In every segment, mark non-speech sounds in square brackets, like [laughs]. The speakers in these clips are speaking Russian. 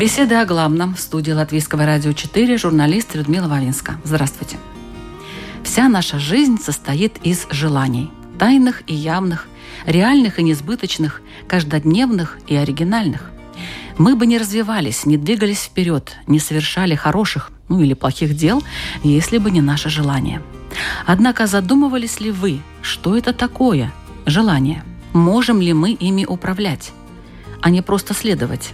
Беседы о главном в студии Латвийского радио 4 журналист Людмила Вавинска. Здравствуйте. Вся наша жизнь состоит из желаний. Тайных и явных, реальных и несбыточных, каждодневных и оригинальных. Мы бы не развивались, не двигались вперед, не совершали хороших, ну или плохих дел, если бы не наше желание. Однако задумывались ли вы, что это такое желание? Можем ли мы ими управлять, а не просто следовать?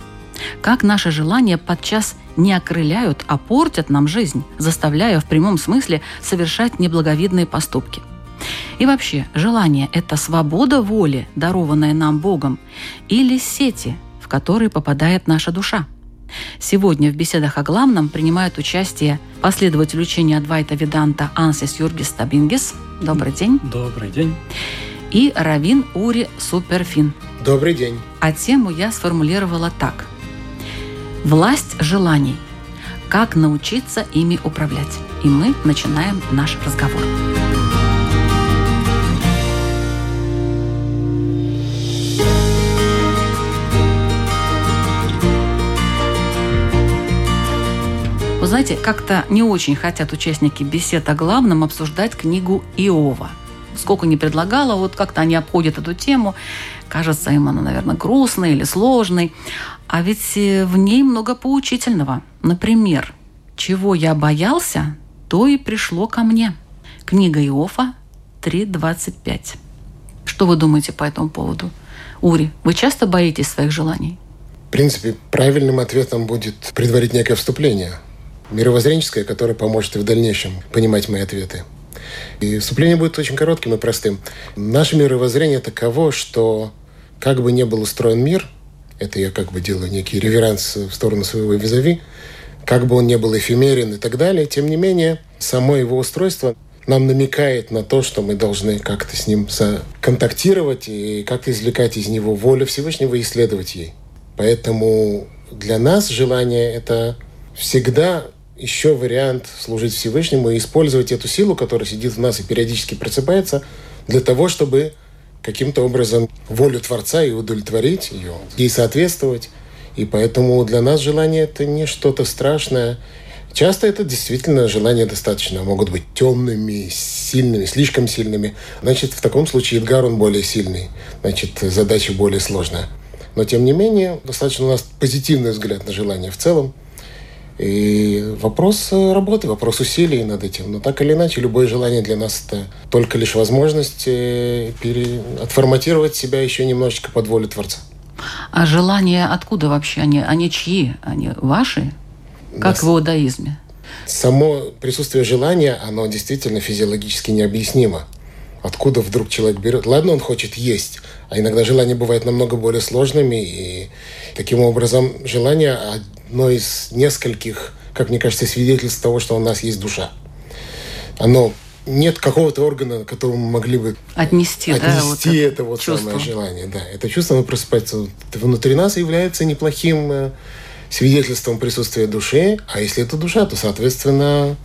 Как наши желания подчас не окрыляют, а портят нам жизнь, заставляя в прямом смысле совершать неблаговидные поступки. И вообще, желание – это свобода воли, дарованная нам Богом, или сети, в которые попадает наша душа. Сегодня в беседах о главном принимают участие последователь учения Адвайта Виданта Ансис Юргис Табингис. Добрый день. Добрый день. И Равин Ури Суперфин. Добрый день. А тему я сформулировала так – Власть желаний. Как научиться ими управлять? И мы начинаем наш разговор. Вы знаете, как-то не очень хотят участники бесед о главном обсуждать книгу Иова. Сколько не предлагала, вот как-то они обходят эту тему. Кажется им она, наверное, грустной или сложной. А ведь э, в ней много поучительного. Например, «Чего я боялся, то и пришло ко мне». Книга Иофа 3.25. Что вы думаете по этому поводу? Ури, вы часто боитесь своих желаний? В принципе, правильным ответом будет предварить некое вступление, мировоззренческое, которое поможет и в дальнейшем понимать мои ответы. И вступление будет очень коротким и простым. Наше мировоззрение таково, что как бы ни был устроен мир – это я как бы делаю некий реверанс в сторону своего визави. Как бы он ни был эфемерен и так далее, тем не менее, само его устройство нам намекает на то, что мы должны как-то с ним контактировать и как-то извлекать из него волю Всевышнего и исследовать ей. Поэтому для нас желание – это всегда еще вариант служить Всевышнему и использовать эту силу, которая сидит в нас и периодически просыпается, для того, чтобы каким-то образом волю Творца и удовлетворить ее, ей соответствовать. И поэтому для нас желание это не что-то страшное. Часто это действительно желания достаточно могут быть темными, сильными, слишком сильными. Значит, в таком случае Эдгар, он более сильный. Значит, задача более сложная. Но, тем не менее, достаточно у нас позитивный взгляд на желание в целом – и вопрос э, работы, вопрос усилий над этим. Но так или иначе, любое желание для нас это только лишь возможность э, пере... отформатировать себя еще немножечко под волю Творца. А желания откуда вообще? Они, они чьи? Они ваши? Как нас... в иудаизме? Само присутствие желания, оно действительно физиологически необъяснимо. Откуда вдруг человек берет? Ладно, он хочет есть, а иногда желания бывают намного более сложными, и таким образом желание одно из нескольких, как мне кажется, свидетельств того, что у нас есть душа. Оно нет какого-то органа, к которому мы могли бы отнести, отнести да, вот это, это вот чувство. самое желание. Да, это чувство, оно просыпается внутри нас и является неплохим э, свидетельством присутствия души. А если это душа, то, соответственно,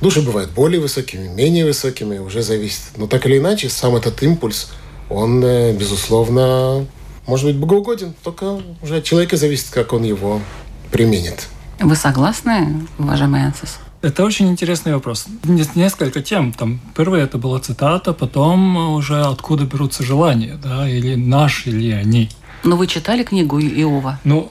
души бывают более высокими, менее высокими, уже зависит. Но так или иначе, сам этот импульс, он, э, безусловно, может быть богоугоден, только уже от человека зависит, как он его применит. Вы согласны, уважаемый Ансис? Это очень интересный вопрос. Несколько тем. Там первое это была цитата, потом уже откуда берутся желания, да, или наши ли они. Но вы читали книгу Иова? Ну,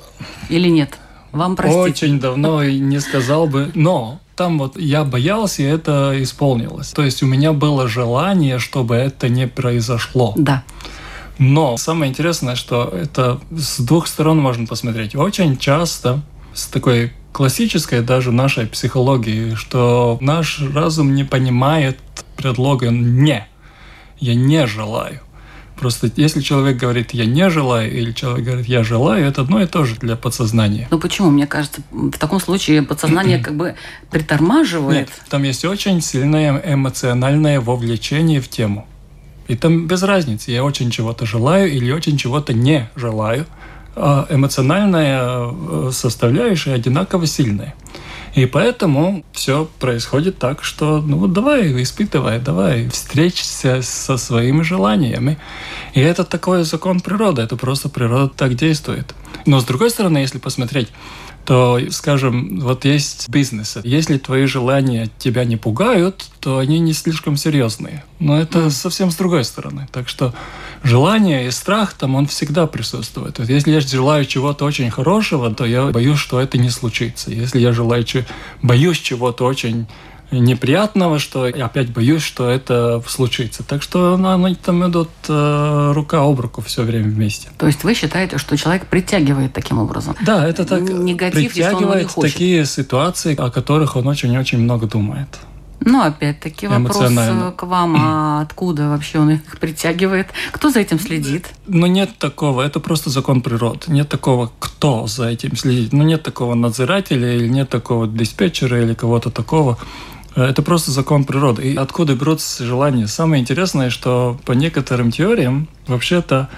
или нет? Вам простите. Очень давно и не сказал бы, но там вот я боялся, и это исполнилось. То есть у меня было желание, чтобы это не произошло. Да. Но самое интересное, что это с двух сторон можно посмотреть. Очень часто с такой классической даже нашей психологии, что наш разум не понимает предлога «не». Я не желаю. Просто если человек говорит «я не желаю» или человек говорит «я желаю», это одно и то же для подсознания. Ну почему? Мне кажется, в таком случае подсознание [clears throat] как бы притормаживает. Нет, там есть очень сильное эмоциональное вовлечение в тему. И там без разницы, я очень чего-то желаю или очень чего-то не желаю. А эмоциональная э, составляющая одинаково сильная. И поэтому все происходит так, что ну вот давай, испытывай, давай, встречься со своими желаниями. И это такой закон природы, это просто природа так действует. Но с другой стороны, если посмотреть, то, скажем, вот есть бизнес. Если твои желания тебя не пугают, то они не слишком серьезные. Но это mm. совсем с другой стороны. Так что желание и страх там, он всегда присутствует. Вот если я желаю чего-то очень хорошего, то я боюсь, что это не случится. Если я желаю, боюсь чего-то очень неприятного, что я опять боюсь, что это случится. Так что ну, они там идут э, рука об руку все время вместе. То есть вы считаете, что человек притягивает таким образом? Да, это так. Негатив, притягивает такие ситуации, о которых он очень-очень много думает. Ну, опять-таки вопрос э, к вам, а откуда вообще он их притягивает? Кто за этим следит? Ну, нет такого, это просто закон природы. Нет такого, кто за этим следит. Ну, нет такого надзирателя или нет такого диспетчера или кого-то такого. Это просто закон природы. И откуда берутся желания? Самое интересное, что по некоторым теориям вообще-то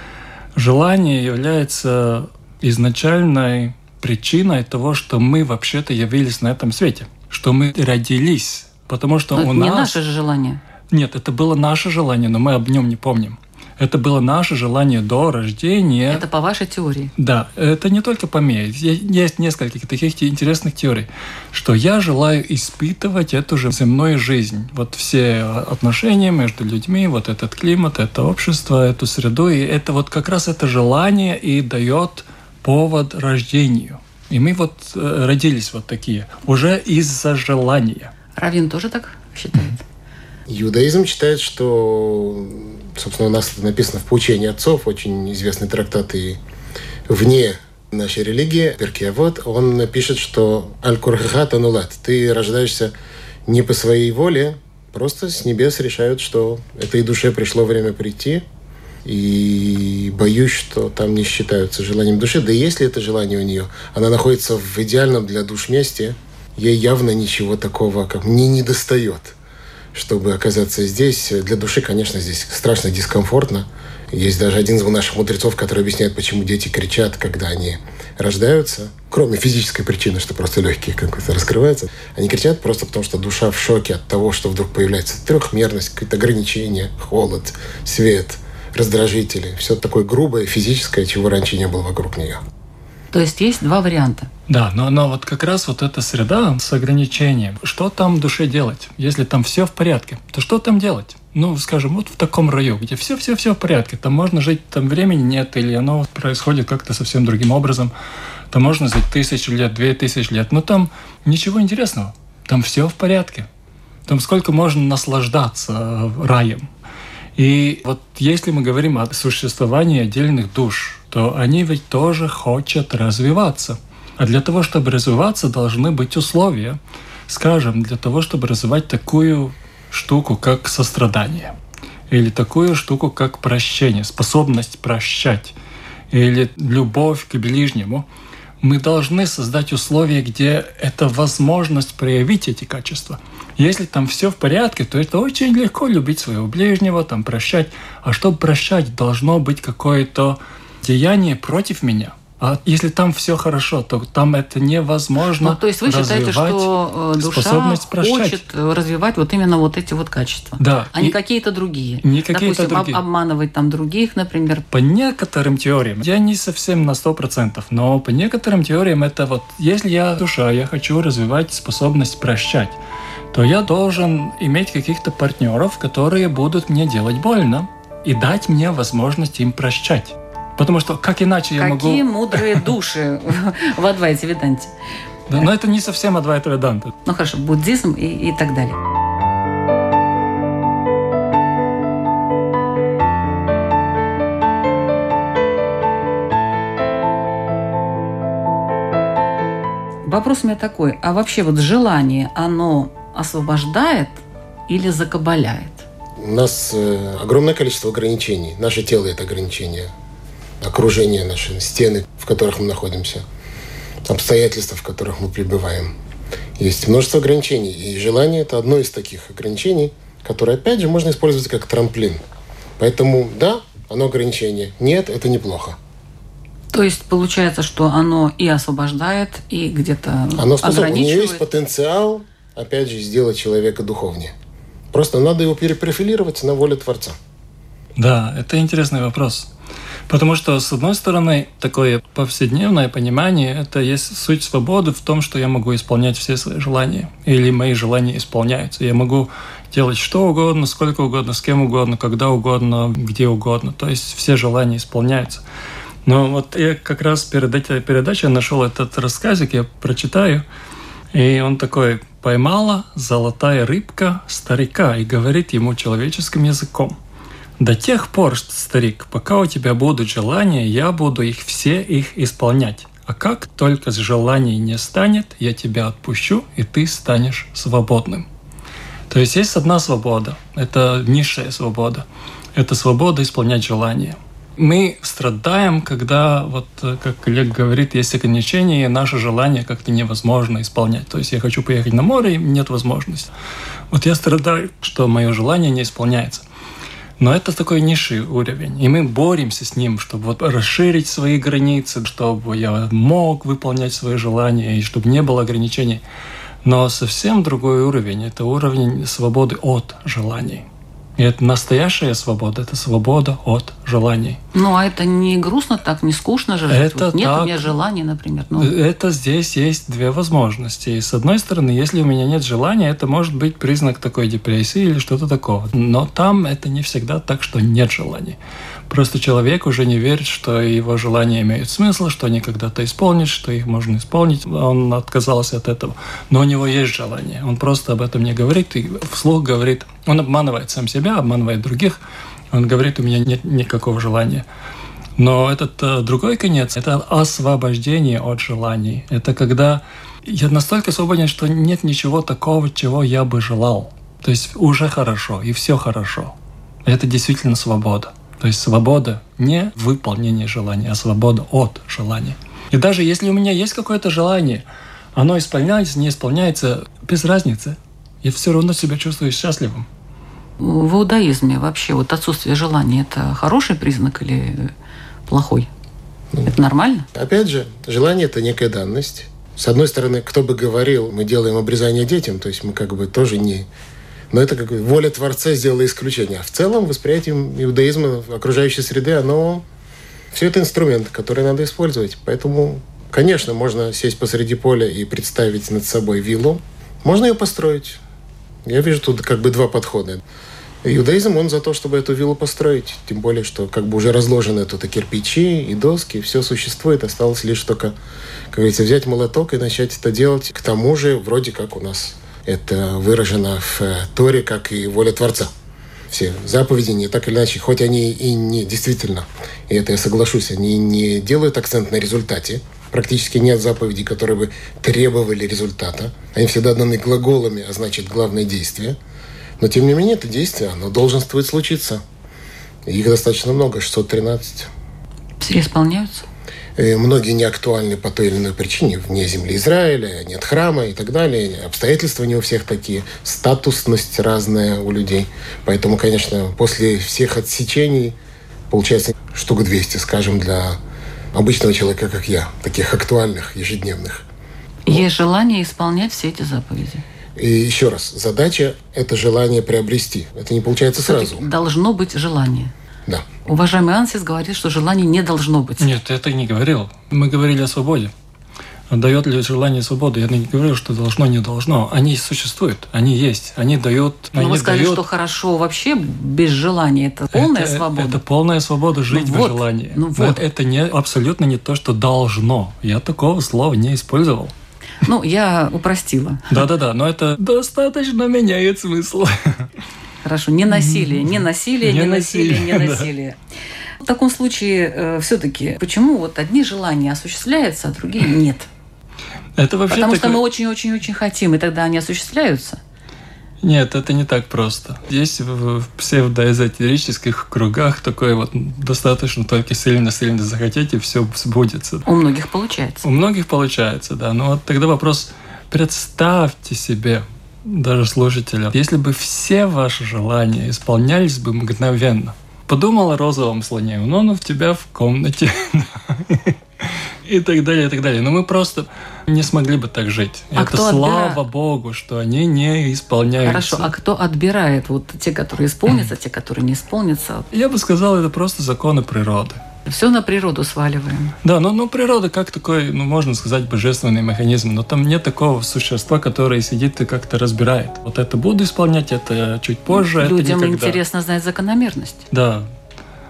желание является изначальной причиной того, что мы вообще-то явились на этом свете, что мы родились, потому что но у это нас... не наше же желание. Нет, это было наше желание, но мы об нем не помним. Это было наше желание до рождения. Это по вашей теории? Да, это не только по мне. Есть несколько таких интересных теорий, что я желаю испытывать эту же земную жизнь. Вот все отношения между людьми, вот этот климат, это общество, эту среду. И это вот как раз это желание и дает повод рождению. И мы вот э, родились вот такие, уже из-за желания. Равин тоже так считает? Иудаизм считает, что, собственно, у нас это написано в «Поучении отцов», очень известный трактат и вне нашей религии, Перкиавод, он пишет, что «Аль-Курхат анулат» – ты рождаешься не по своей воле, просто с небес решают, что этой душе пришло время прийти, и боюсь, что там не считаются желанием души. Да и если это желание у нее, она находится в идеальном для душ месте, ей явно ничего такого как не недостает – чтобы оказаться здесь. Для души, конечно, здесь страшно дискомфортно. Есть даже один из наших мудрецов, который объясняет, почему дети кричат, когда они рождаются. Кроме физической причины, что просто легкие как-то раскрываются. Они кричат просто потому, что душа в шоке от того, что вдруг появляется трехмерность, какие-то ограничения, холод, свет, раздражители. Все такое грубое, физическое, чего раньше не было вокруг нее. То есть есть два варианта. Да, но, но вот как раз вот эта среда с ограничением. Что там душе делать? Если там все в порядке, то что там делать? Ну, скажем, вот в таком раю, где все-все-все в порядке, там можно жить, там времени нет, или оно происходит как-то совсем другим образом, там можно жить тысячу лет, две тысячи лет, но там ничего интересного, там все в порядке. Там сколько можно наслаждаться э, раем. И вот если мы говорим о существовании отдельных душ, то они ведь тоже хотят развиваться. А для того, чтобы развиваться, должны быть условия. Скажем, для того, чтобы развивать такую штуку, как сострадание, или такую штуку, как прощение, способность прощать, или любовь к ближнему, мы должны создать условия, где это возможность проявить эти качества. Если там все в порядке, то это очень легко любить своего ближнего, там прощать. А чтобы прощать, должно быть какое-то деяние против меня. А если там все хорошо, то там это невозможно. Ну, то есть вы считаете, что э, душа хочет развивать вот именно вот эти вот качества, да, а не какие-то другие. Не какие-то другие. обманывать там других, например. По некоторым теориям, я не совсем на сто процентов, но по некоторым теориям это вот, если я душа, я хочу развивать способность прощать, то я должен иметь каких-то партнеров, которые будут мне делать больно и дать мне возможность им прощать. Потому что как иначе я Какие могу... Какие мудрые души в Адвайте Веданте. Да, но это не совсем Адвайта Веданта. Ну хорошо, буддизм и, и так далее. Вопрос у меня такой, а вообще вот желание, оно освобождает или закабаляет? У нас э, огромное количество ограничений. Наше тело – это ограничение. Окружение наши, стены, в которых мы находимся. Обстоятельства, в которых мы пребываем. Есть множество ограничений. И желание – это одно из таких ограничений, которое, опять же, можно использовать как трамплин. Поэтому, да, оно ограничение. Нет, это неплохо. То есть получается, что оно и освобождает, и где-то Оно способно, у нее ограничивает. есть потенциал, опять же, сделать человека духовнее. Просто надо его перепрофилировать на волю Творца. Да, это интересный вопрос. Потому что, с одной стороны, такое повседневное понимание – это есть суть свободы в том, что я могу исполнять все свои желания. Или мои желания исполняются. Я могу делать что угодно, сколько угодно, с кем угодно, когда угодно, где угодно. То есть все желания исполняются. Но вот я как раз перед этой передачей нашел этот рассказик, я прочитаю. И он такой «Поймала золотая рыбка старика и говорит ему человеческим языком. До тех пор, старик, пока у тебя будут желания, я буду их все их исполнять. А как только желаний не станет, я тебя отпущу, и ты станешь свободным». То есть есть одна свобода, это низшая свобода. Это свобода исполнять желания. Мы страдаем, когда, вот как коллег говорит, есть ограничения, и наше желание как-то невозможно исполнять. То есть я хочу поехать на море, и нет возможности. Вот я страдаю, что мое желание не исполняется. Но это такой низший уровень, и мы боремся с ним, чтобы вот расширить свои границы, чтобы я мог выполнять свои желания, и чтобы не было ограничений. Но совсем другой уровень – это уровень свободы от желаний. И это настоящая свобода, это свобода от желаний. Ну, а это не грустно так, не скучно же жить? Это Вот нет так. у меня желаний, например. Ну, Это здесь есть две возможности. И с одной стороны, если у меня нет желания, это может быть признак такой депрессии или что-то такого. Но там это не всегда так, что нет желаний. Просто человек уже не верит, что его желания имеют смысл, что они когда-то исполнят, что их можно исполнить. Он отказался от этого. Но у него есть желание. Он просто об этом не говорит и вслух говорит. Он обманывает сам себя, обманывает других. Он говорит, у меня нет никакого желания. Но этот э, другой конец – это освобождение от желаний. Это когда я настолько свободен, что нет ничего такого, чего я бы желал. То есть уже хорошо, и все хорошо. Это действительно свобода. То есть свобода не выполнение желания, а свобода от желания. И даже если у меня есть какое-то желание, оно исполняется, не исполняется, без разницы. Я все равно себя чувствую счастливым. В иудаизме вообще вот отсутствие желания – это хороший признак или плохой? Это нормально? Опять же, желание – это некая данность. С одной стороны, кто бы говорил, мы делаем обрезание детям, то есть мы как бы тоже не... Но это как бы воля Творца сделала исключение. А в целом восприятие иудаизма окружающей среды, оно... Все это инструмент, который надо использовать. Поэтому, конечно, можно сесть посреди поля и представить над собой виллу. Можно ее построить. Я вижу тут как бы два подхода. Иудаизм, он за то, чтобы эту виллу построить. Тем более, что как бы уже разложены тут и кирпичи, и доски, все существует. Осталось лишь только, как говорится, взять молоток и начать это делать. К тому же, вроде как у нас это выражено в э, Торе, как и воля Творца. Все заповеди не так или иначе, хоть они и не действительно, и это я соглашусь, они не делают акцент на результате. Практически нет заповедей, которые бы требовали результата. Они всегда даны глаголами, а значит, главное действие. Но, тем не менее, это действие, оно долженствует случиться. Их достаточно много, 613. Все исполняются? И многие не актуальны по той или иной причине. Вне земли Израиля, нет храма и так далее. Обстоятельства не у всех такие. Статусность разная у людей. Поэтому, конечно, после всех отсечений получается штук 200, скажем, для обычного человека, как я. Таких актуальных, ежедневных. Есть желание исполнять все эти заповеди. И еще раз, задача – это желание приобрести. Это не получается сразу. Должно быть желание. Да. Уважаемый Ансис говорит, что желания не должно быть. Нет, это не говорил. Мы говорили о свободе. Дает ли желание свободы? Я не говорю, что должно, не должно. Они существуют, они есть, они дают... Но они вы сказали, дают- что хорошо вообще без желания. Это полная это, свобода. Это полная свобода жить Ну без вот, желания. ну Но вот. Это не, абсолютно не то, что должно. Я такого слова не использовал. Ну, я упростила. Да-да-да, но это достаточно меняет смысл. Хорошо, не насилие, не насилие, не Не насилие, не [laughs] насилие, да. В таком случае, все-таки, почему вот одни желания осуществляются, а другие нет? Это вообще Потому что такой- мы очень-очень-очень хотим, и тогда они осуществляются. Нет, это не так просто. Есть в псевдоэзотерических кругах такое вот достаточно только сильно-сильно захотеть, и все сбудется. У многих получается. У многих получается, да. Но вот тогда вопрос, представьте себе, даже слушателя, если бы все ваши желания исполнялись бы мгновенно. Подумал о розовом слоне, но он у тебя в комнате. [laughs] и так далее, и так далее. Но мы просто не смогли бы так жить. А Это слава отбирает? Богу, что они не исполняются. Хорошо, а кто отбирает вот те, которые исполнятся, те, которые не исполнятся? Я бы сказал, это просто законы природы. Все на природу сваливаем. Да, но ну, природа как такой, ну, можно сказать, божественный механизм, но там нет такого существа, которое сидит и как-то разбирает. Вот это буду исполнять, это чуть позже, Людям это никогда. интересно знать закономерность. Да.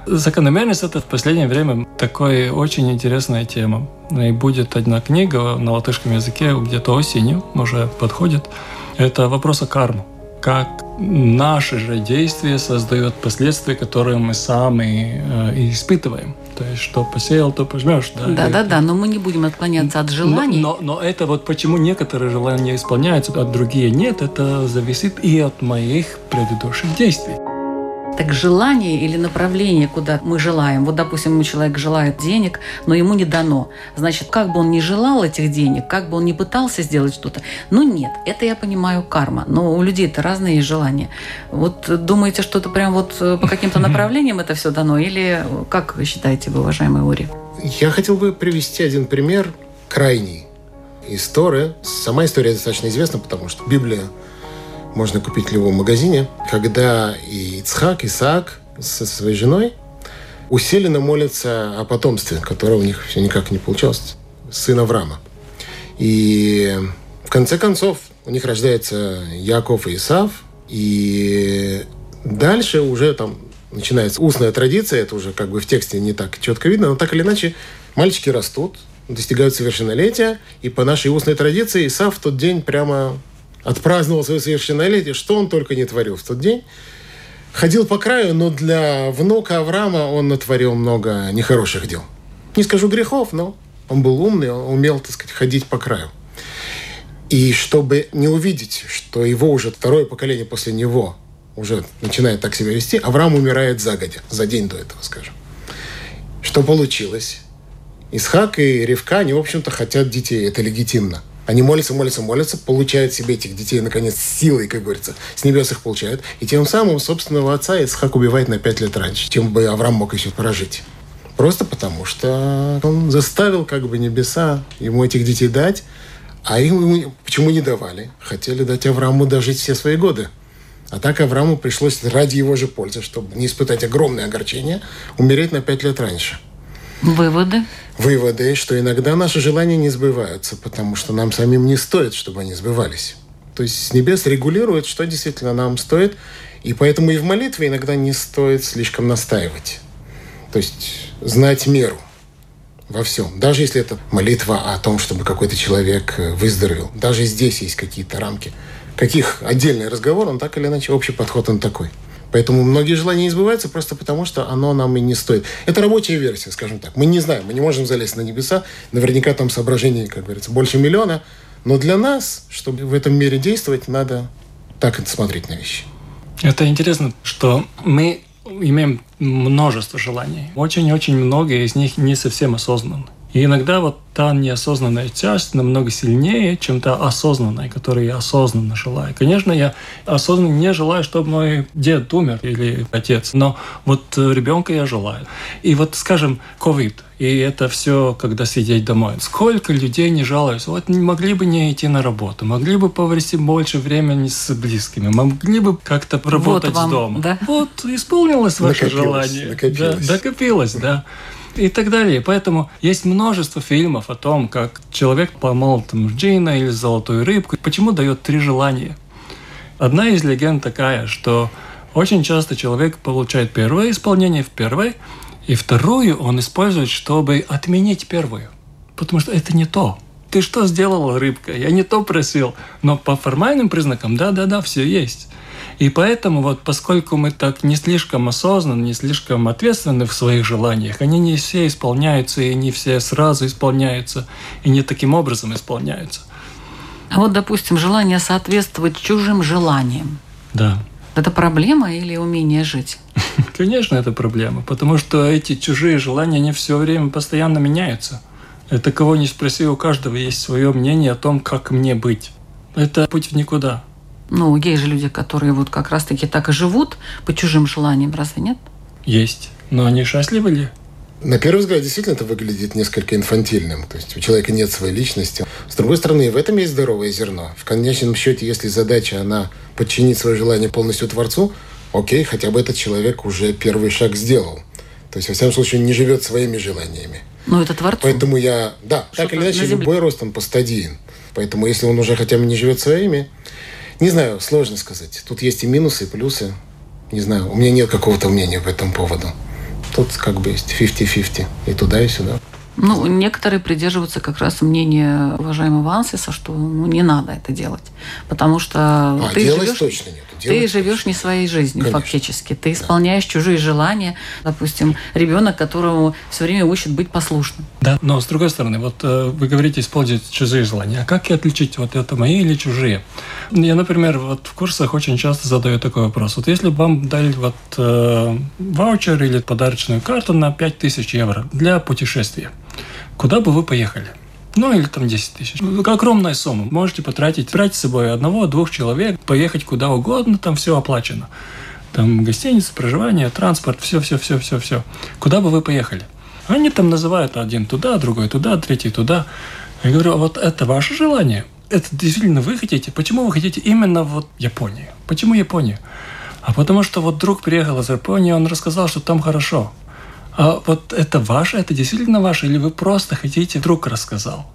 Закономерность – это в последнее время такая очень интересная тема. И будет одна книга на латышском языке где-то осенью, уже подходит. Это вопрос о карме. Как наши же действия создают последствия, которые мы сами э, испытываем. То есть, что посеял, то пожмешь. Да, Да, да, да, но мы не будем отклоняться от желаний. но, но, но это вот почему некоторые желания исполняются, а другие нет, это зависит и от моих предыдущих действий. Так желание или направление, куда мы желаем. Вот, допустим, человек желает денег, но ему не дано. Значит, как бы он ни желал этих денег, как бы он ни пытался сделать что-то, ну нет, это я понимаю карма. Но у людей-то разные есть желания. Вот думаете, что это прям вот э, по каким-то [laughs] направлениям это все дано? Или как вы считаете, вы, уважаемый Ури? Я хотел бы привести один пример крайний из Торы. Сама история достаточно известна, потому что Библия можно купить в любом магазине. Когда и Ицхак, Исаак со своей женой усиленно молятся о потомстве, которое у них все никак не получалось, сын Авраама. И в конце концов у них рождается Яков и Исав, и дальше уже там начинается устная традиция, это уже как бы в тексте не так четко видно, но так или иначе мальчики растут, достигают совершеннолетия, и по нашей устной традиции Исав в тот день прямо отпраздновал свое совершеннолетие, что он только не творил в тот день. Ходил по краю, но для внука Авраама он натворил много нехороших дел. Не скажу грехов, но он был умный, он умел, так сказать, ходить по краю. И чтобы не увидеть, что его уже второе поколение после него уже начинает так себя вести, Авраам умирает загодя, за день до этого, скажем. Что получилось? Исхак и Ревка, они, в общем-то, хотят детей, это легитимно. Они молятся, молятся, молятся, получают себе этих детей, наконец, силой, как говорится, с небес их получают. И тем самым собственного отца Исхак убивает на пять лет раньше, чем бы Авраам мог еще прожить. Просто потому, что он заставил как бы небеса ему этих детей дать, а им ему почему не давали? Хотели дать Аврааму дожить все свои годы. А так Аврааму пришлось ради его же пользы, чтобы не испытать огромное огорчение, умереть на пять лет раньше. Выводы? Выводы, что иногда наши желания не сбываются, потому что нам самим не стоит, чтобы они сбывались. То есть с небес регулирует, что действительно нам стоит, и поэтому и в молитве иногда не стоит слишком настаивать. То есть знать меру во всем. Даже если это молитва о том, чтобы какой-то человек э, выздоровел. Даже здесь есть какие-то рамки. Каких отдельный разговор, он так или иначе, общий подход он такой. Поэтому многие желания не сбываются просто потому, что оно нам и не стоит. Это рабочая версия, скажем так. Мы не знаем, мы не можем залезть на небеса. Наверняка там соображений, как говорится, больше миллиона. Но для нас, чтобы в этом мире действовать, надо так смотреть на вещи. Это интересно, что мы имеем множество желаний. Очень-очень многие из них не совсем осознанны. И иногда вот та неосознанная часть намного сильнее, чем та осознанная, которую я осознанно желаю. Конечно, я осознанно не желаю, чтобы мой дед умер или отец, но вот э, ребенка я желаю. И вот, скажем, ковид, и это все, когда сидеть домой. Сколько людей не жалуются, вот не могли бы не идти на работу, могли бы провести больше времени с близкими, могли бы как-то работать вам, с дома. да? Вот исполнилось ваше Накопилось, желание. накопилось. Да, накопилось, да. И так далее. Поэтому есть множество фильмов о том, как человек поймал там джина или золотую рыбку. Почему дает три желания? Одна из легенд такая, что очень часто человек получает первое исполнение в первой, и вторую он использует, чтобы отменить первую. Потому что это не то. Ты что сделала, рыбка? Я не то просил. Но по формальным признакам, да-да-да, все есть. И поэтому вот поскольку мы так не слишком осознанны, не слишком ответственны в своих желаниях, они не все исполняются, и не все сразу исполняются, и не таким образом исполняются. А вот, допустим, желание соответствовать чужим желаниям. Да. Это проблема или умение жить? [laughs] Конечно, это проблема, потому что эти чужие желания, они все время постоянно меняются. Это кого не спроси, у каждого есть свое мнение о том, как мне быть. Это путь в никуда. Ну, есть же люди, которые вот как раз-таки так и живут по чужим желаниям, разве нет? Есть. Но они счастливы ли? На первый взгляд, действительно, это выглядит несколько инфантильным. То есть у человека нет своей личности. С другой стороны, и в этом есть здоровое зерно. В конечном счете, если задача, она подчинить свое желание полностью Творцу, окей, хотя бы этот человек уже первый шаг сделал. То есть, во всяком случае, он не живет своими желаниями. Ну, это Творцу. Поэтому я, да, Что так или на иначе, любой рост, он постадиен. Поэтому, если он уже хотя бы не живет своими, не знаю, сложно сказать. Тут есть и минусы, и плюсы. Не знаю, у меня нет какого-то мнения по этому поводу. Тут как бы есть 50-50. И туда, и сюда. Ну, некоторые придерживаются как раз мнения уважаемого Ансиса, что ну, не надо это делать. Потому что А, ты делать живешь, точно нет. Ты Делать живешь не своей жизнью Конечно. фактически. Ты исполняешь чужие желания. Допустим, ребенок, которому все время учат быть послушным. Да, но с другой стороны, вот э, вы говорите использовать чужие желания. А как отличить, вот это мои или чужие? Я, например, вот в курсах очень часто задаю такой вопрос. Вот если бы вам дали вот э, ваучер или подарочную карту на 5000 евро для путешествия, куда бы вы поехали? Ну, или там 10 тысяч. Огромная сумма. Можете потратить, брать с собой одного-двух человек, поехать куда угодно, там все оплачено. Там гостиница, проживание, транспорт, все-все-все-все-все. Куда бы вы поехали? Они там называют один туда, другой туда, третий туда. Я говорю, а вот это ваше желание? Это действительно вы хотите? Почему вы хотите именно вот Японию? Почему Японию? А потому что вот друг приехал из Японии, он рассказал, что там хорошо. А вот это ваше, это действительно ваше, или вы просто хотите, друг рассказал?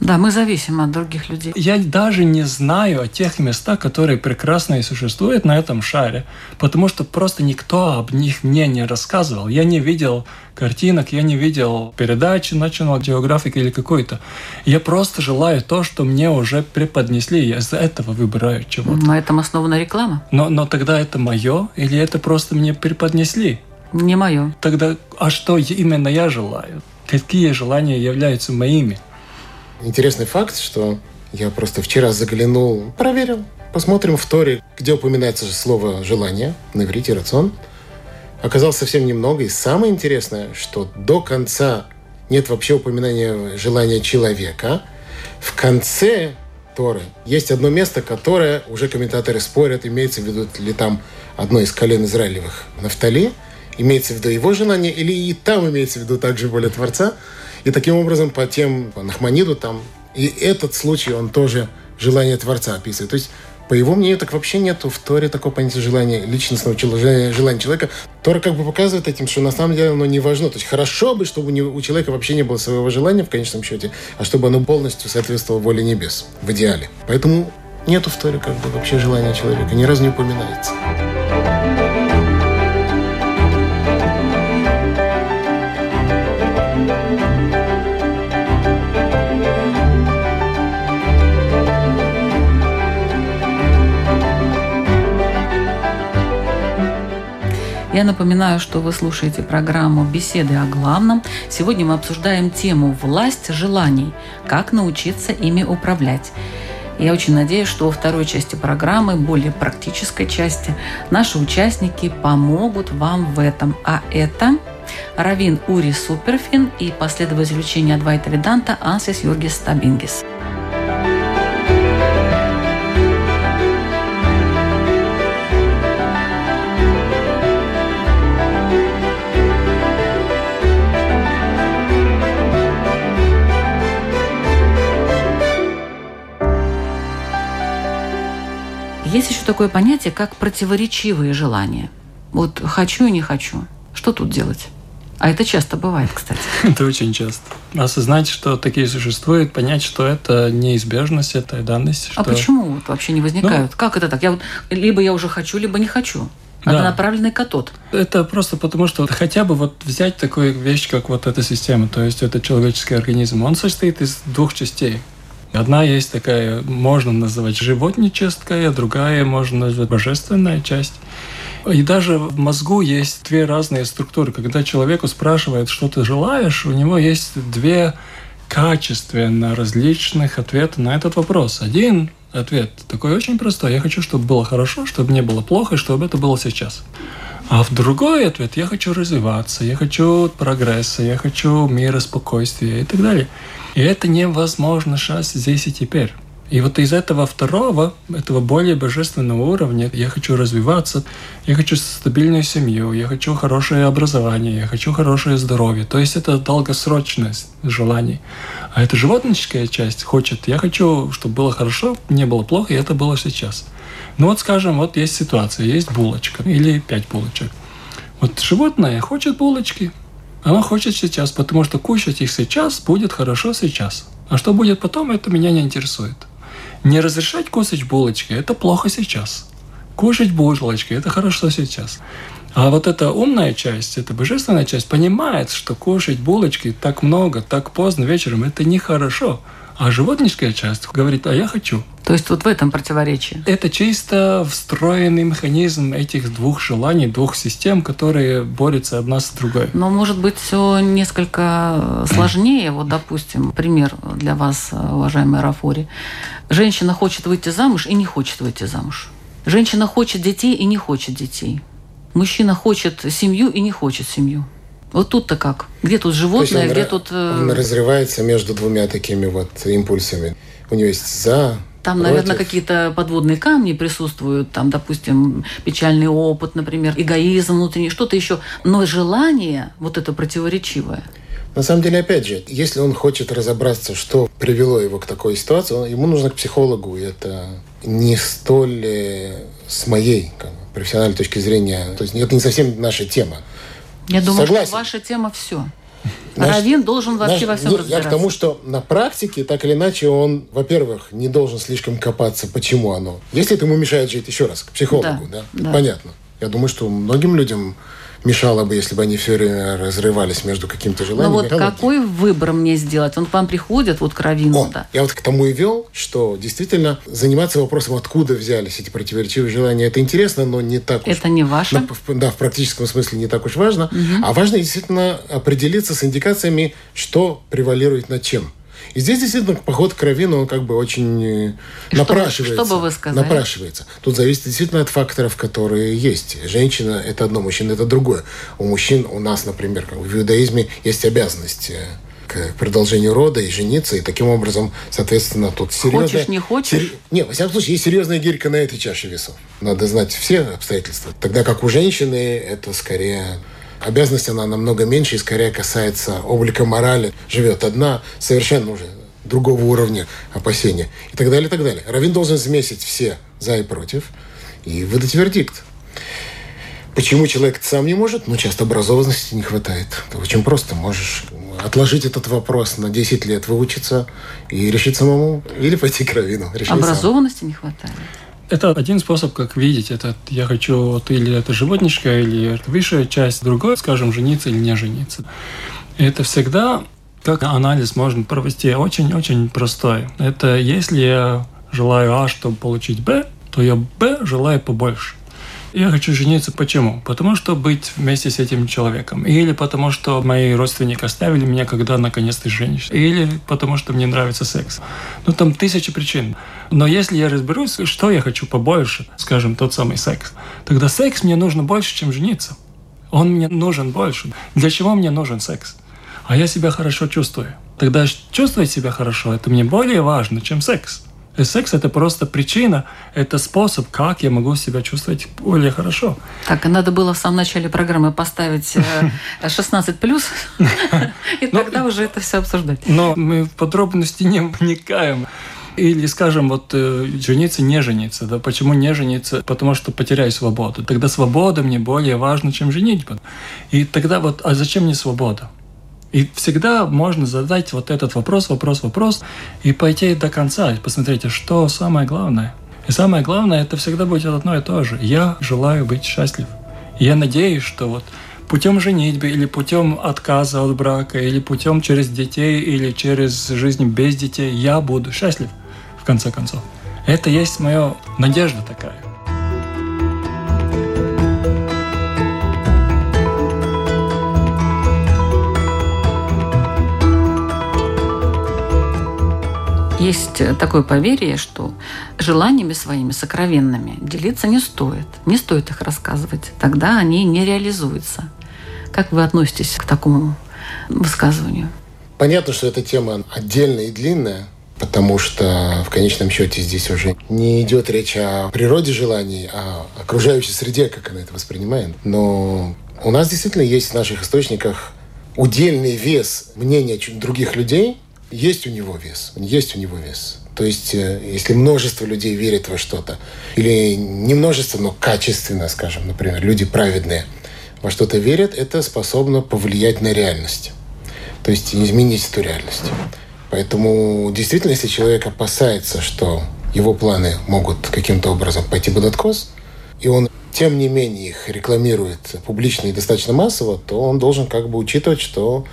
Да, мы зависим от других людей. Я даже не знаю о тех местах, которые прекрасно и существуют на этом шаре, потому что просто никто об них мне не рассказывал. Я не видел картинок, я не видел передачи National Geographic или какой-то. Я просто желаю то, что мне уже преподнесли. Я из-за этого выбираю чего-то. На этом основана реклама. Но, но тогда это мое или это просто мне преподнесли? Не мое. Тогда, а что именно я желаю? Какие желания являются моими? Интересный факт, что я просто вчера заглянул, проверил. Посмотрим в Торе, где упоминается слово «желание» на иврите «рацион». Оказалось совсем немного. И самое интересное, что до конца нет вообще упоминания желания человека. В конце Торы есть одно место, которое уже комментаторы спорят, имеется в виду ли там одно из колен Израилевых Нафтали, имеется в виду его желание, или и там имеется в виду также воля Творца. И таким образом по тем, по Нахманиду там, и этот случай, он тоже желание Творца описывает. То есть, по его мнению, так вообще нету в Торе такого понятия желания, личностного желания, желания человека. Тора как бы показывает этим, что на самом деле оно не важно. То есть хорошо бы, чтобы у, человека вообще не было своего желания в конечном счете, а чтобы оно полностью соответствовало воле небес в идеале. Поэтому нету в Торе как бы вообще желания человека, ни разу не упоминается. Я напоминаю, что вы слушаете программу «Беседы о главном». Сегодня мы обсуждаем тему «Власть желаний. Как научиться ими управлять». Я очень надеюсь, что во второй части программы, более практической части, наши участники помогут вам в этом. А это Равин Ури Суперфин и последователь учения Адвайта Веданта Ансис Юргис Стабингис. Есть еще такое понятие, как противоречивые желания. Вот хочу и не хочу. Что тут делать? А это часто бывает, кстати. [laughs] Это очень часто. Осознать, что такие существуют, понять, что это неизбежность, это данность. А что... почему вот вообще не возникают? как это так? Я вот, либо я уже хочу, либо не хочу. Это Да. направленный катод. Это просто потому, что хотя бы вот взять такую вещь, как вот эта система, то есть это человеческий организм, он состоит из двух частей. Одна есть такая, можно называть животническая, другая можно назвать божественная часть. И даже в мозгу есть две разные структуры. Когда человеку спрашивают, что ты желаешь, у него есть две качественно различных ответов на этот вопрос. Один ответ такой очень простой. Я хочу, чтобы было хорошо, чтобы не было плохо, и чтобы это было сейчас. А в другой ответ я хочу развиваться, я хочу прогресса, я хочу мира, спокойствия и так далее. И это невозможно сейчас, здесь и теперь. И вот из этого второго, этого более божественного уровня я хочу развиваться, я хочу стабильную семью, я хочу хорошее образование, я хочу хорошее здоровье. То есть это долгосрочность желаний. А эта животническая часть хочет, я хочу, чтобы было хорошо, не было плохо, и это было сейчас. Ну вот, скажем, вот есть ситуация, есть булочка или пять булочек. Вот животное хочет булочки, оно хочет сейчас, потому что кушать их сейчас будет хорошо сейчас. А что будет потом, это меня не интересует. Не разрешать кусать булочки – это плохо сейчас. Кушать булочки – это хорошо сейчас. А вот эта умная часть, эта божественная часть понимает, что кушать булочки так много, так поздно вечером – это нехорошо. А животническая часть говорит, а я хочу. То есть вот в этом противоречии. Это чисто встроенный механизм этих двух желаний, двух систем, которые борются одна с другой. Но может быть все несколько сложнее. Вот, допустим, пример для вас, уважаемый Рафори. Женщина хочет выйти замуж и не хочет выйти замуж. Женщина хочет детей и не хочет детей. Мужчина хочет семью и не хочет семью. Вот тут-то как? Где тут животное, где тут... Э, он разрывается между двумя такими вот импульсами. У него есть за, там, Против. наверное, какие-то подводные камни присутствуют, там, допустим, печальный опыт, например, эгоизм внутренний, что-то еще. Но желание вот это противоречивое. На самом деле, опять же, если он хочет разобраться, что привело его к такой ситуации, ему нужно к психологу. И это не столь э, с моей как, профессиональной точки зрения. То есть это не совсем наша тема. Я думаю, Согласен. что ваша тема все. Наш, Равин должен вообще наш, во всем разбираться. Я к тому, что на практике, так или иначе, он, во-первых, не должен слишком копаться, почему оно. Если это ему мешает жить, еще раз, к психологу, да, да, да. понятно. Я думаю, что многим людям мешало бы, если бы они все время разрывались между какими-то желаниями. Ну вот какой выбор мне сделать? Он к вам приходит, вот к Равину, О, да. Я вот к тому и вел, что действительно заниматься вопросом, откуда взялись эти противоречивые желания, это интересно, но не так уж... Это не ваше? Да, в практическом смысле не так уж важно. Угу. А важно действительно определиться с индикациями, что превалирует над чем. И здесь действительно поход к Равину, он как бы очень э, и напрашивается. Что, что бы вы сказали? Напрашивается. Тут зависит действительно от факторов, которые есть. Женщина – это одно, мужчина – это другое. У мужчин, у нас, например, как в иудаизме есть обязанность э, к продолжению рода и жениться, и таким образом, соответственно, тут серьезно... Хочешь, не хочешь? Сер... Не, во всяком случае, есть серьезная гирька на этой чаше весов. Надо знать все обстоятельства. Тогда как у женщины это скорее обязанность она намного меньше и скорее касается облика морали. Живет одна, совершенно уже другого уровня опасения и так далее, и так далее. Равин должен взвесить все за и против и выдать вердикт. Почему человек сам не может? Ну, часто образованности не хватает. Это очень просто. Можешь отложить этот вопрос на 10 лет, выучиться и решить самому. Или пойти к равину. Образованности сам. не хватает. Это один способ, как видеть, это я хочу вот или это животничка, или это высшая часть, другой, скажем, жениться или не жениться. Это всегда как анализ можно провести очень-очень простой. Это если я желаю А, чтобы получить Б, то я Б желаю побольше. Я хочу жениться. Почему? Потому что быть вместе с этим человеком. Или потому что мои родственники оставили меня, когда наконец-то женишься. Или потому что мне нравится секс. Ну, там тысячи причин. Но если я разберусь, что я хочу побольше, скажем, тот самый секс, тогда секс мне нужно больше, чем жениться. Он мне нужен больше. Для чего мне нужен секс? А я себя хорошо чувствую. Тогда чувствовать себя хорошо – это мне более важно, чем секс. И секс – это просто причина, это способ, как я могу себя чувствовать более хорошо. Так, надо было в самом начале программы поставить 16 э, [laughs] плюс, [laughs] [laughs] и ну, тогда уже это все обсуждать. Но мы в подробности не вникаем. Или, скажем, вот э, жениться, не жениться. Да? Почему не жениться? Потому что потеряю свободу. Тогда свобода мне более важна, чем женитьба. И тогда вот, а зачем мне свобода? И всегда можно задать вот этот вопрос, вопрос, вопрос, и пойти до конца, и посмотреть, что самое главное. И самое главное, это всегда будет одно и то же. Я желаю быть счастлив. И я надеюсь, что вот путем женитьбы или путем отказа от брака, или путем через детей, или через жизнь без детей, я буду счастлив, конце концов. Это есть моя надежда такая. Есть такое поверье, что желаниями своими сокровенными делиться не стоит. Не стоит их рассказывать. Тогда они не реализуются. Как вы относитесь к такому высказыванию? Понятно, что эта тема отдельная и длинная, потому что в конечном счете здесь уже не идет речь о природе желаний, а окружающей среде, как она это воспринимает. Но у нас действительно есть в наших источниках удельный вес мнения других людей – есть у него вес, есть у него вес. То есть, э, если множество людей верит во что-то, или не множество, но качественно, скажем, например, люди праведные во что-то верят, это способно повлиять на реальность. То есть изменить эту реальность. Поэтому действительно, если человек опасается, что его планы могут каким-то образом пойти под откос, и он тем не менее их рекламирует публично и достаточно массово, то он должен как бы учитывать, что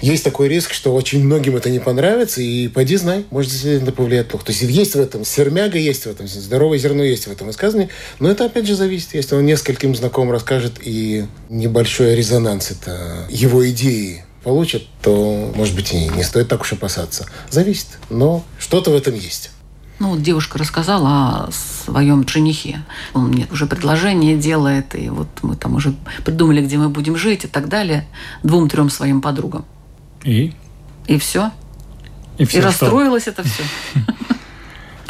есть такой риск, что очень многим это не понравится, и поди знай, может действительно повлиять плохо. То есть есть в этом сермяга, есть в этом, здоровое зерно есть в этом высказывании, но это опять же зависит. Если он нескольким знакомым расскажет, и небольшой резонанс это его идеи получит, то, может быть, и не стоит так уж опасаться. Зависит, но что-то в этом есть. Ну, вот девушка рассказала о своем женихе. Он мне уже предложение делает, и вот мы там уже придумали, где мы будем жить и так далее, двум-трем своим подругам. И? И все. И, все и расстроилось это все. [laughs]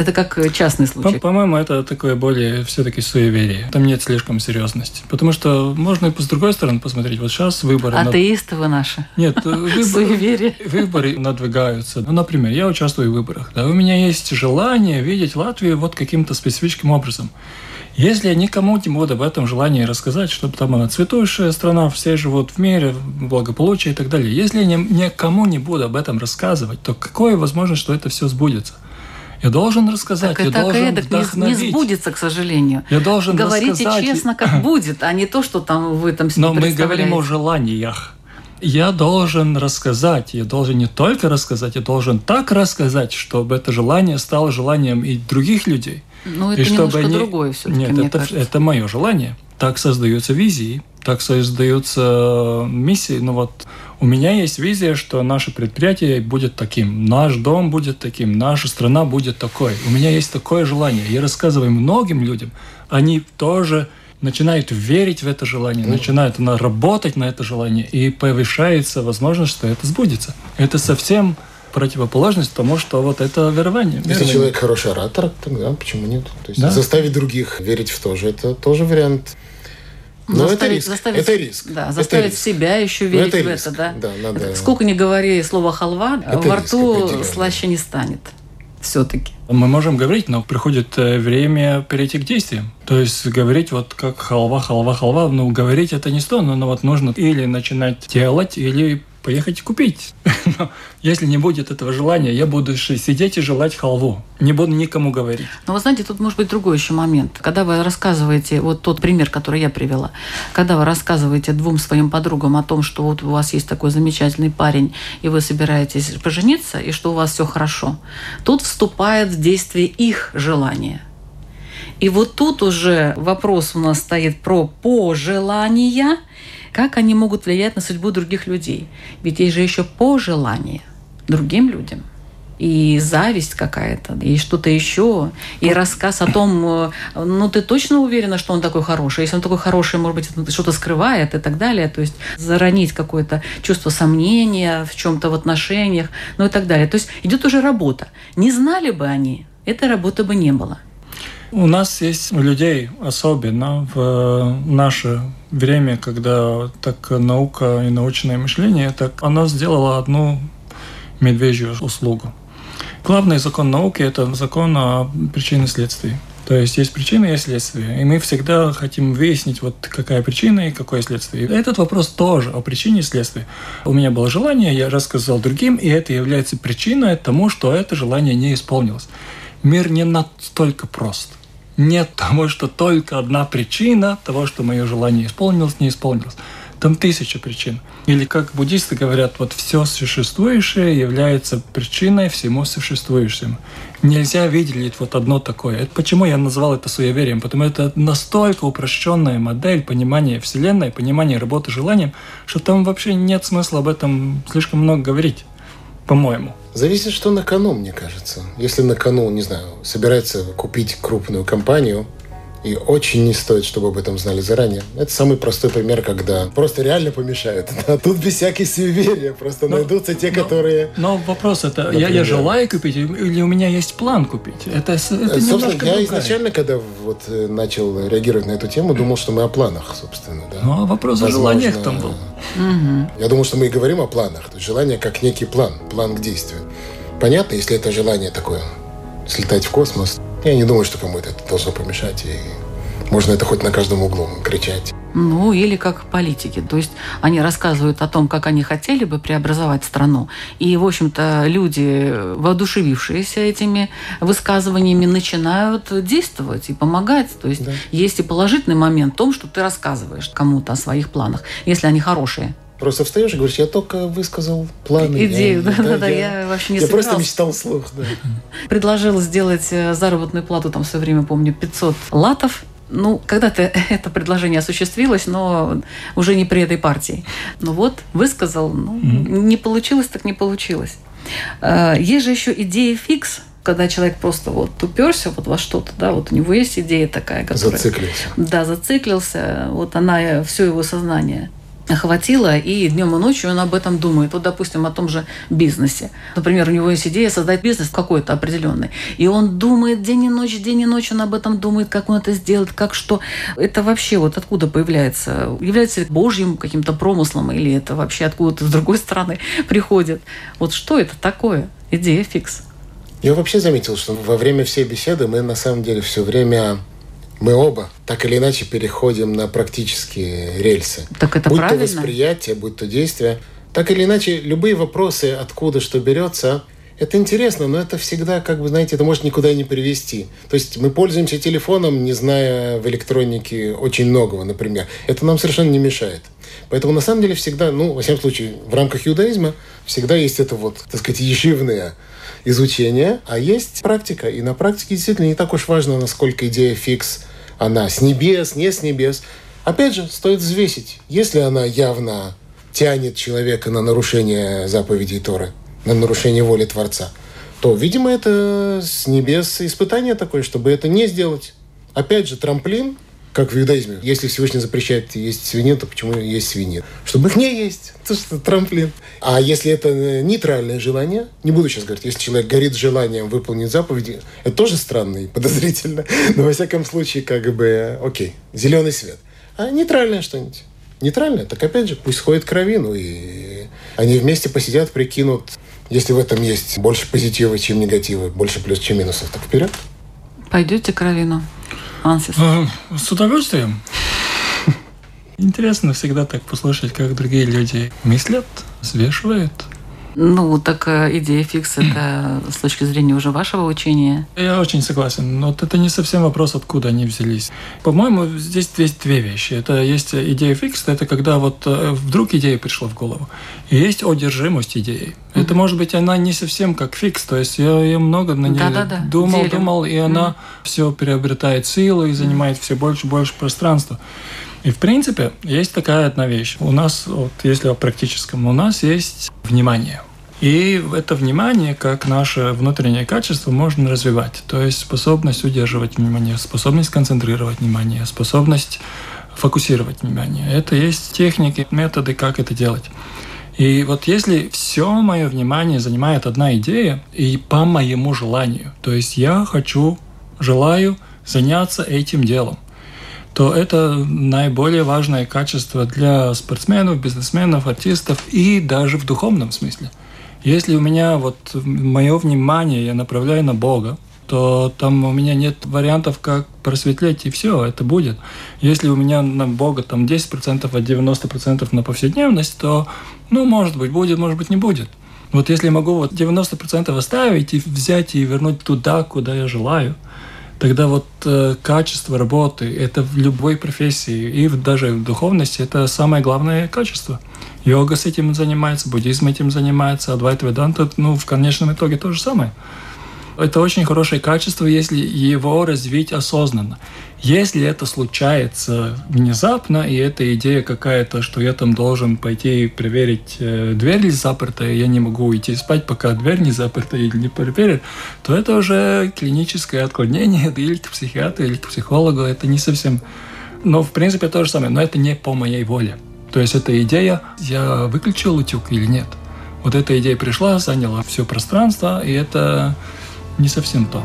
Это как частный случай. По-моему, это такое более все-таки суеверие. Там нет слишком серьезности. Потому что можно и с другой стороны посмотреть. Вот сейчас выборы... Атеисты вы наши. Нет, [laughs] выборы, выборы надвигаются. Ну, например, я участвую в выборах. Да, у меня есть желание видеть Латвию вот каким-то специфическим образом. Если я никому не буду об этом желании рассказать, чтобы там она цветущая страна, все живут в мире, благополучие и так далее. Если я никому не буду об этом рассказывать, то какое возможность, что это все сбудется? Я должен рассказать, так я так должен эдак вдохновить. Не сбудется, к сожалению. Я должен Говорите рассказать. честно, как [clears throat] будет, а не то, что там вы там себе Но мы говорим о желаниях. Я должен рассказать, я должен не только рассказать, я должен так рассказать, чтобы это желание стало желанием и других людей. Ну, это и немножко они... другое все-таки, Нет, мне это, кажется. это мое желание. Так создаются визии, так создаются миссии. Ну вот у меня есть визия, что наше предприятие будет таким, наш дом будет таким, наша страна будет такой. У меня есть такое желание. Я рассказываю многим людям, они тоже начинают верить в это желание, mm. начинают работать на это желание, и повышается возможность, что это сбудется. Это совсем противоположность тому, что вот это верование. Если верование. человек хороший оратор, тогда почему нет? То есть да. заставить других верить в то же, это тоже вариант. Но заставить, это риск. Заставить, это риск. Да, заставить это риск. себя еще верить это в риск. это, да. да надо... Сколько ни говори слово халва, это во риск, рту слаще не станет. Все-таки. Мы можем говорить, но приходит э, время перейти к действиям. То есть говорить вот как халва, халва, халва, ну говорить это не сто, но вот нужно или начинать делать, или поехать купить. [laughs] Но если не будет этого желания, я буду сидеть и желать халву. Не буду никому говорить. Но вы знаете, тут может быть другой еще момент. Когда вы рассказываете, вот тот пример, который я привела, когда вы рассказываете двум своим подругам о том, что вот у вас есть такой замечательный парень, и вы собираетесь пожениться, и что у вас все хорошо, тут вступает в действие их желание. И вот тут уже вопрос у нас стоит про пожелания – как они могут влиять на судьбу других людей? Ведь есть же еще пожелание другим людям и зависть какая-то, и что-то еще, и рассказ о том, э, ну ты точно уверена, что он такой хороший, если он такой хороший, может быть, что-то скрывает и так далее, то есть заронить какое-то чувство сомнения в чем-то в отношениях, ну и так далее. То есть идет уже работа. Не знали бы они, этой работы бы не было. У нас есть людей, особенно в э, наше время, когда так наука и научное мышление, так оно сделало одну медвежью услугу. Главный закон науки – это закон о причине следствий. То есть есть причина, есть следствие. И мы всегда хотим выяснить, вот какая причина и какое следствие. И этот вопрос тоже о причине и следствии. У меня было желание, я рассказал другим, и это является причиной тому, что это желание не исполнилось. Мир не настолько прост нет того, что только одна причина того, что мое желание исполнилось, не исполнилось. Там тысяча причин. Или как буддисты говорят, вот все существующее является причиной всему существующему. Нельзя видеть вот одно такое. Это почему я назвал это суеверием? Потому что это настолько упрощенная модель понимания Вселенной, понимания работы желанием, что там вообще нет смысла об этом слишком много говорить. По-моему. Зависит, что на кону, мне кажется. Если на кону, не знаю, собирается купить крупную компанию, и очень не стоит, чтобы об этом знали заранее. Это самый простой пример, когда просто реально помешают. [laughs] А тут без всякой суеверия. Просто но, найдутся те, но, которые... Но вопрос это, я, я желаю купить или у меня есть план купить? Это, это Собственно, я другая. изначально, когда вот э, начал реагировать на эту тему, думал, что мы о планах, собственно. Да. Ну, а вопрос Возможно, о желаниях там был. Я думал, что мы и говорим о планах. То есть желание как некий план, план к действию. Понятно, если это желание такое, слетать в космос, я не думаю, что кому-то это должно помешать. И можно это хоть на каждом углу кричать. Ну, или как политики. То есть они рассказывают о том, как они хотели бы преобразовать страну. И, в общем-то, люди, воодушевившиеся этими высказываниями, начинают действовать и помогать. То есть да. есть и положительный момент в том, что ты рассказываешь кому-то о своих планах, если они хорошие. Просто встаешь и говоришь, я только высказал планы. Идею, да, да, да, я, я вообще не Я просто мечтал вслух, да. Предложил сделать э, заработную плату, там в свое время, помню, 500 латов. Ну, когда-то [laughs] это предложение осуществилось, но уже не при этой партии. Ну вот, высказал, ну, mm-hmm. не получилось, так не получилось. Э, есть же еще идея фикс, когда человек просто вот уперся вот во что-то, да, вот у него есть идея такая, которая... Зациклился. Да, зациклился, вот она, э, все его сознание охватило, и днем и ночью он об этом думает. Вот, допустим, о том же бизнесе. Например, у него есть идея создать бизнес какой-то определенный. И он думает день и ночь, день и ночь он об этом думает, как он это сделает, как что. Это вообще вот откуда появляется? Является Божьим каким-то промыслом или это вообще откуда-то с другой стороны приходит? Вот что это такое? Идея фикс. Я вообще заметил, что во время всей беседы мы на самом деле все время мы оба так или иначе переходим на практические рельсы. Так это будь правильно. то восприятие, будь то действие. Так или иначе, любые вопросы, откуда что берется, это интересно, но это всегда, как бы, знаете, это может никуда не привести. То есть мы пользуемся телефоном, не зная в электронике очень многого, например. Это нам совершенно не мешает. Поэтому на самом деле всегда, ну, во всяком случае, в рамках иудаизма всегда есть это вот, так сказать, ешивное изучение, а есть практика. И на практике действительно не так уж важно, насколько идея фикс она с небес, не с небес. Опять же, стоит взвесить, если она явно тянет человека на нарушение заповедей Торы, на нарушение воли Творца, то, видимо, это с небес испытание такое, чтобы это не сделать. Опять же, трамплин как в иудаизме. Если Всевышний запрещает есть свинину, то почему есть свинину? Чтобы их не есть. [laughs] Это что трамплин. А если это нейтральное желание, не буду сейчас говорить, если человек горит желанием выполнить заповеди, это тоже странно и подозрительно. [laughs] Но во всяком случае, как бы, окей, зеленый свет. А нейтральное что-нибудь? Нейтральное, так опять же, пусть ходит кровину, и они вместе посидят, прикинут, если в этом есть больше позитива, чем негатива, больше плюс, чем минусов, так вперед. Пойдете кровину? Ансис? А, с удовольствием. Интересно всегда так послушать, как другие люди мыслят, взвешивают. Ну, так э, идея фикс – это с точки зрения уже вашего учения? Я очень согласен. Но вот это не совсем вопрос, откуда они взялись. По-моему, здесь есть две вещи. Это есть идея фикс, это когда вот э, вдруг идея пришла в голову. И есть одержимость идеей. Mm-hmm. Это может быть она не совсем как фикс, то есть я, я много на ней Да-да-да. думал, Делим. думал, и она mm-hmm. все приобретает силу и занимает mm-hmm. все больше и больше пространства. И в принципе есть такая одна вещь. У нас, вот если о практическом, у нас есть внимание. И это внимание, как наше внутреннее качество, можно развивать. То есть способность удерживать внимание, способность концентрировать внимание, способность фокусировать внимание. Это есть техники, методы, как это делать. И вот если все мое внимание занимает одна идея, и по моему желанию, то есть я хочу, желаю заняться этим делом, то это наиболее важное качество для спортсменов, бизнесменов, артистов и даже в духовном смысле. Если у меня вот мое внимание я направляю на Бога, то там у меня нет вариантов, как просветлеть, и все, это будет. Если у меня на Бога там 10%, а 90% на повседневность, то, ну, может быть, будет, может быть, не будет. Вот если я могу вот 90% оставить и взять и вернуть туда, куда я желаю – тогда вот э, качество работы, это в любой профессии, и в, даже в духовности, это самое главное качество. Йога с этим занимается, буддизм этим занимается, Адвайта Веданта, ну, в конечном итоге то же самое. Это очень хорошее качество, если его развить осознанно. Если это случается внезапно, и эта идея какая-то, что я там должен пойти и проверить, э, дверь ли заперта, и я не могу уйти спать, пока дверь не заперта или не проверят, то это уже клиническое отклонение [laughs] или к психиатру, или к психологу. Это не совсем... Но, в принципе, то же самое. Но это не по моей воле. То есть эта идея, я выключил утюг или нет. Вот эта идея пришла, заняла все пространство, и это не совсем то.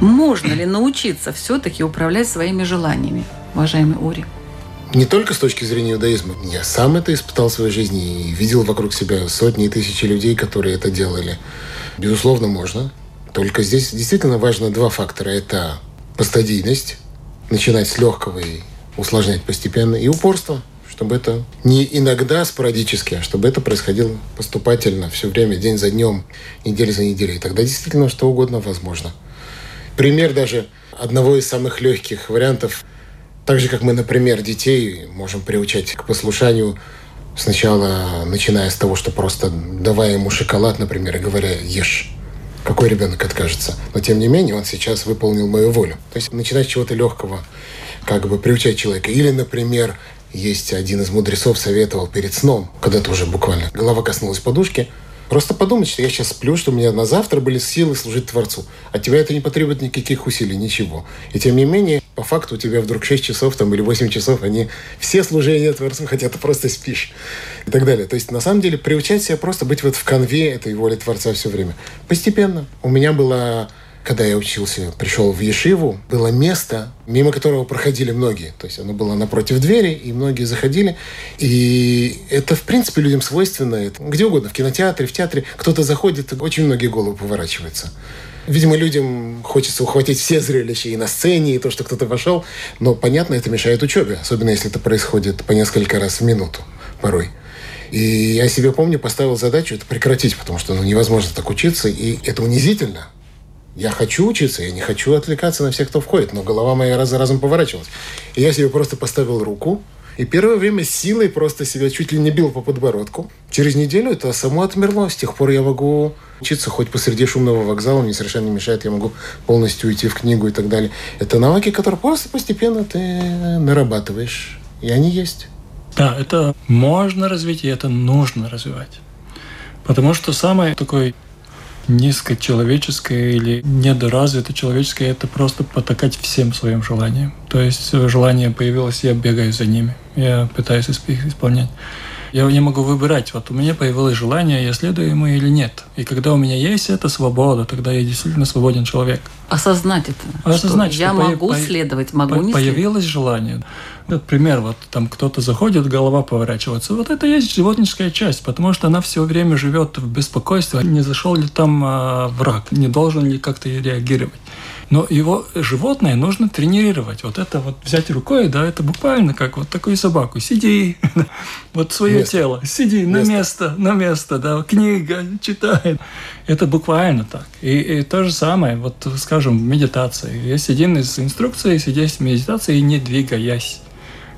Можно ли научиться все-таки управлять своими желаниями, уважаемый Ури? Не только с точки зрения иудаизма. Я сам это испытал в своей жизни и видел вокруг себя сотни и тысячи людей, которые это делали. Безусловно, можно. Только здесь действительно важно два фактора. Это постадийность, начинать с легкого и усложнять постепенно, и упорство, чтобы это не иногда спорадически, а чтобы это происходило поступательно, все время, день за днем, неделя за неделей. Тогда действительно что угодно возможно. Пример даже одного из самых легких вариантов. Так же, как мы, например, детей можем приучать к послушанию сначала начиная с того, что просто давая ему шоколад, например, и говоря «ешь». Какой ребенок откажется? Но тем не менее он сейчас выполнил мою волю. То есть начинать с чего-то легкого, как бы приучать человека. Или, например, есть один из мудрецов советовал перед сном, когда-то уже буквально голова коснулась подушки – Просто подумать, что я сейчас сплю, что у меня на завтра были силы служить Творцу. От тебя это не потребует никаких усилий, ничего. И тем не менее, по факту у тебя вдруг 6 часов там, или 8 часов, они все служения Творцу, хотя ты просто спишь. И так далее. То есть, на самом деле, приучать себя просто быть вот в конве этой воли Творца все время. Постепенно. У меня была когда я учился, пришел в Ешиву, было место, мимо которого проходили многие. То есть оно было напротив двери, и многие заходили. И это, в принципе, людям свойственно. Это где угодно, в кинотеатре, в театре. Кто-то заходит, очень многие головы поворачиваются. Видимо, людям хочется ухватить все зрелища и на сцене, и то, что кто-то вошел. Но, понятно, это мешает учебе. Особенно, если это происходит по несколько раз в минуту порой. И я себе помню, поставил задачу это прекратить, потому что ну, невозможно так учиться, и это унизительно. Я хочу учиться, я не хочу отвлекаться на всех, кто входит, но голова моя раз за разом поворачивалась. И я себе просто поставил руку, и первое время силой просто себя чуть ли не бил по подбородку. Через неделю это само отмерло. С тех пор я могу учиться хоть посреди шумного вокзала, мне совершенно не мешает, я могу полностью уйти в книгу и так далее. Это навыки, которые просто постепенно ты нарабатываешь. И они есть. Да, это можно развить, и это нужно развивать. Потому что самое такой низкочеловеческое или недоразвитое человеческое – это просто потакать всем своим желаниям. То есть желание появилось, я бегаю за ними, я пытаюсь их исполнять. Я не могу выбирать, вот у меня появилось желание, я следую ему или нет. И когда у меня есть эта свобода, тогда я действительно свободен человек. Осознать это. Осознать, что, что я могу по- следовать, могу по- не Появилось следовать. желание. Например, вот там кто-то заходит, голова поворачивается. Вот это есть животническая часть, потому что она все время живет в беспокойстве. Не зашел ли там э, враг, не должен ли как-то реагировать. Но его животное нужно тренировать. Вот это вот взять рукой, да, это буквально как вот такую собаку. Сиди, [laughs] вот свое место. тело, сиди место. на место, на место, да, книга, читай. Это буквально так. И, и то же самое, вот, скажем, в медитации. Есть один из инструкций сидеть в медитации, не двигаясь.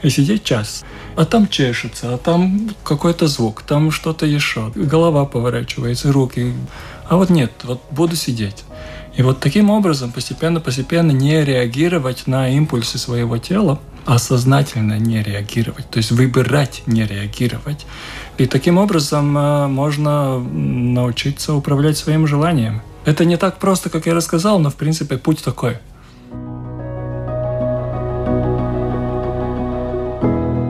И сидеть час. А там чешется, а там какой-то звук, там что-то еще. Голова поворачивается, руки. А вот нет, вот буду сидеть. И вот таким образом постепенно-постепенно не реагировать на импульсы своего тела, а сознательно не реагировать, то есть выбирать не реагировать. И таким образом э, можно научиться управлять своим желанием. Это не так просто, как я рассказал, но в принципе путь такой.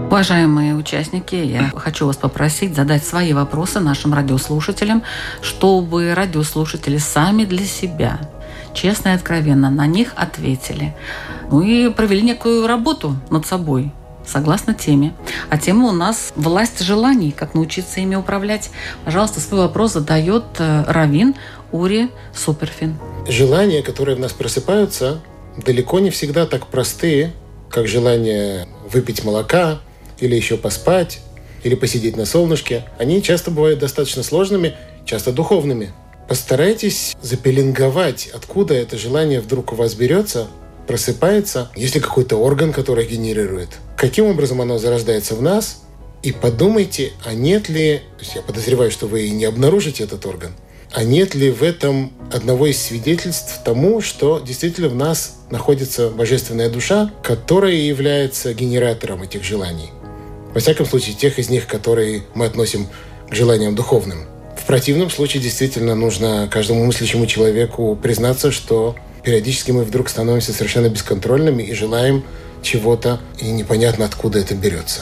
Уважаемые участники, я хочу вас попросить задать свои вопросы нашим радиослушателям, чтобы радиослушатели сами для себя честно и откровенно на них ответили. Ну и провели некую работу над собой, согласно теме. А тема у нас «Власть желаний. Как научиться ими управлять». Пожалуйста, свой вопрос задает э, Равин Ури Суперфин. Желания, которые в нас просыпаются, далеко не всегда так простые, как желание выпить молока, или еще поспать, или посидеть на солнышке, они часто бывают достаточно сложными часто духовными. Постарайтесь запеленговать, откуда это желание вдруг у вас берется, просыпается, есть ли какой-то орган, который генерирует, каким образом оно зарождается в нас, и подумайте, а нет ли, то есть я подозреваю, что вы не обнаружите этот орган, а нет ли в этом одного из свидетельств тому, что действительно в нас находится божественная душа, которая является генератором этих желаний. Во всяком случае, тех из них, которые мы относим к желаниям духовным. В противном случае действительно нужно каждому мыслящему человеку признаться, что периодически мы вдруг становимся совершенно бесконтрольными и желаем чего-то, и непонятно откуда это берется.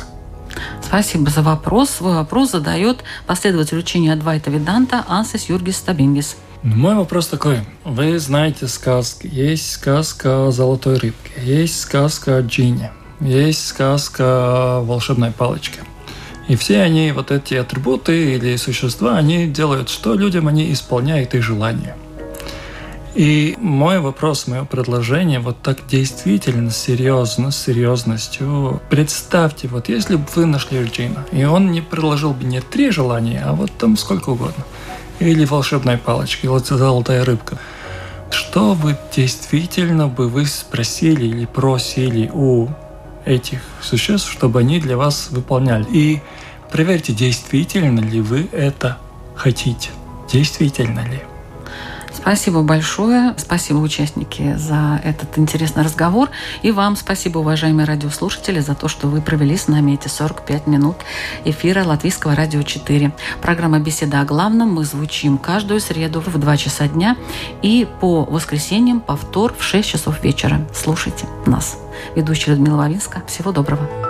Спасибо за вопрос. Свой вопрос задает последователь учения Адвайта Веданта Ансис Юргис Стабингис. Ну, мой вопрос такой. Вы знаете сказки. Есть сказка о золотой рыбке, есть сказка о джине, есть сказка о волшебной палочке. И все они, вот эти атрибуты или существа, они делают что людям? Они исполняют их желания. И мой вопрос, мое предложение, вот так действительно серьезно, с серьезностью, представьте, вот если бы вы нашли Джина, и он не предложил бы не три желания, а вот там сколько угодно, или волшебная палочка, или золотая рыбка, что вы действительно бы вы спросили или просили у этих существ, чтобы они для вас выполняли. И проверьте, действительно ли вы это хотите. Действительно ли. Спасибо большое. Спасибо, участники, за этот интересный разговор. И вам спасибо, уважаемые радиослушатели, за то, что вы провели с нами эти 45 минут эфира Латвийского радио 4. Программа «Беседа о главном» мы звучим каждую среду в 2 часа дня и по воскресеньям повтор в 6 часов вечера. Слушайте нас. Ведущая Людмила Вавинска. Всего доброго.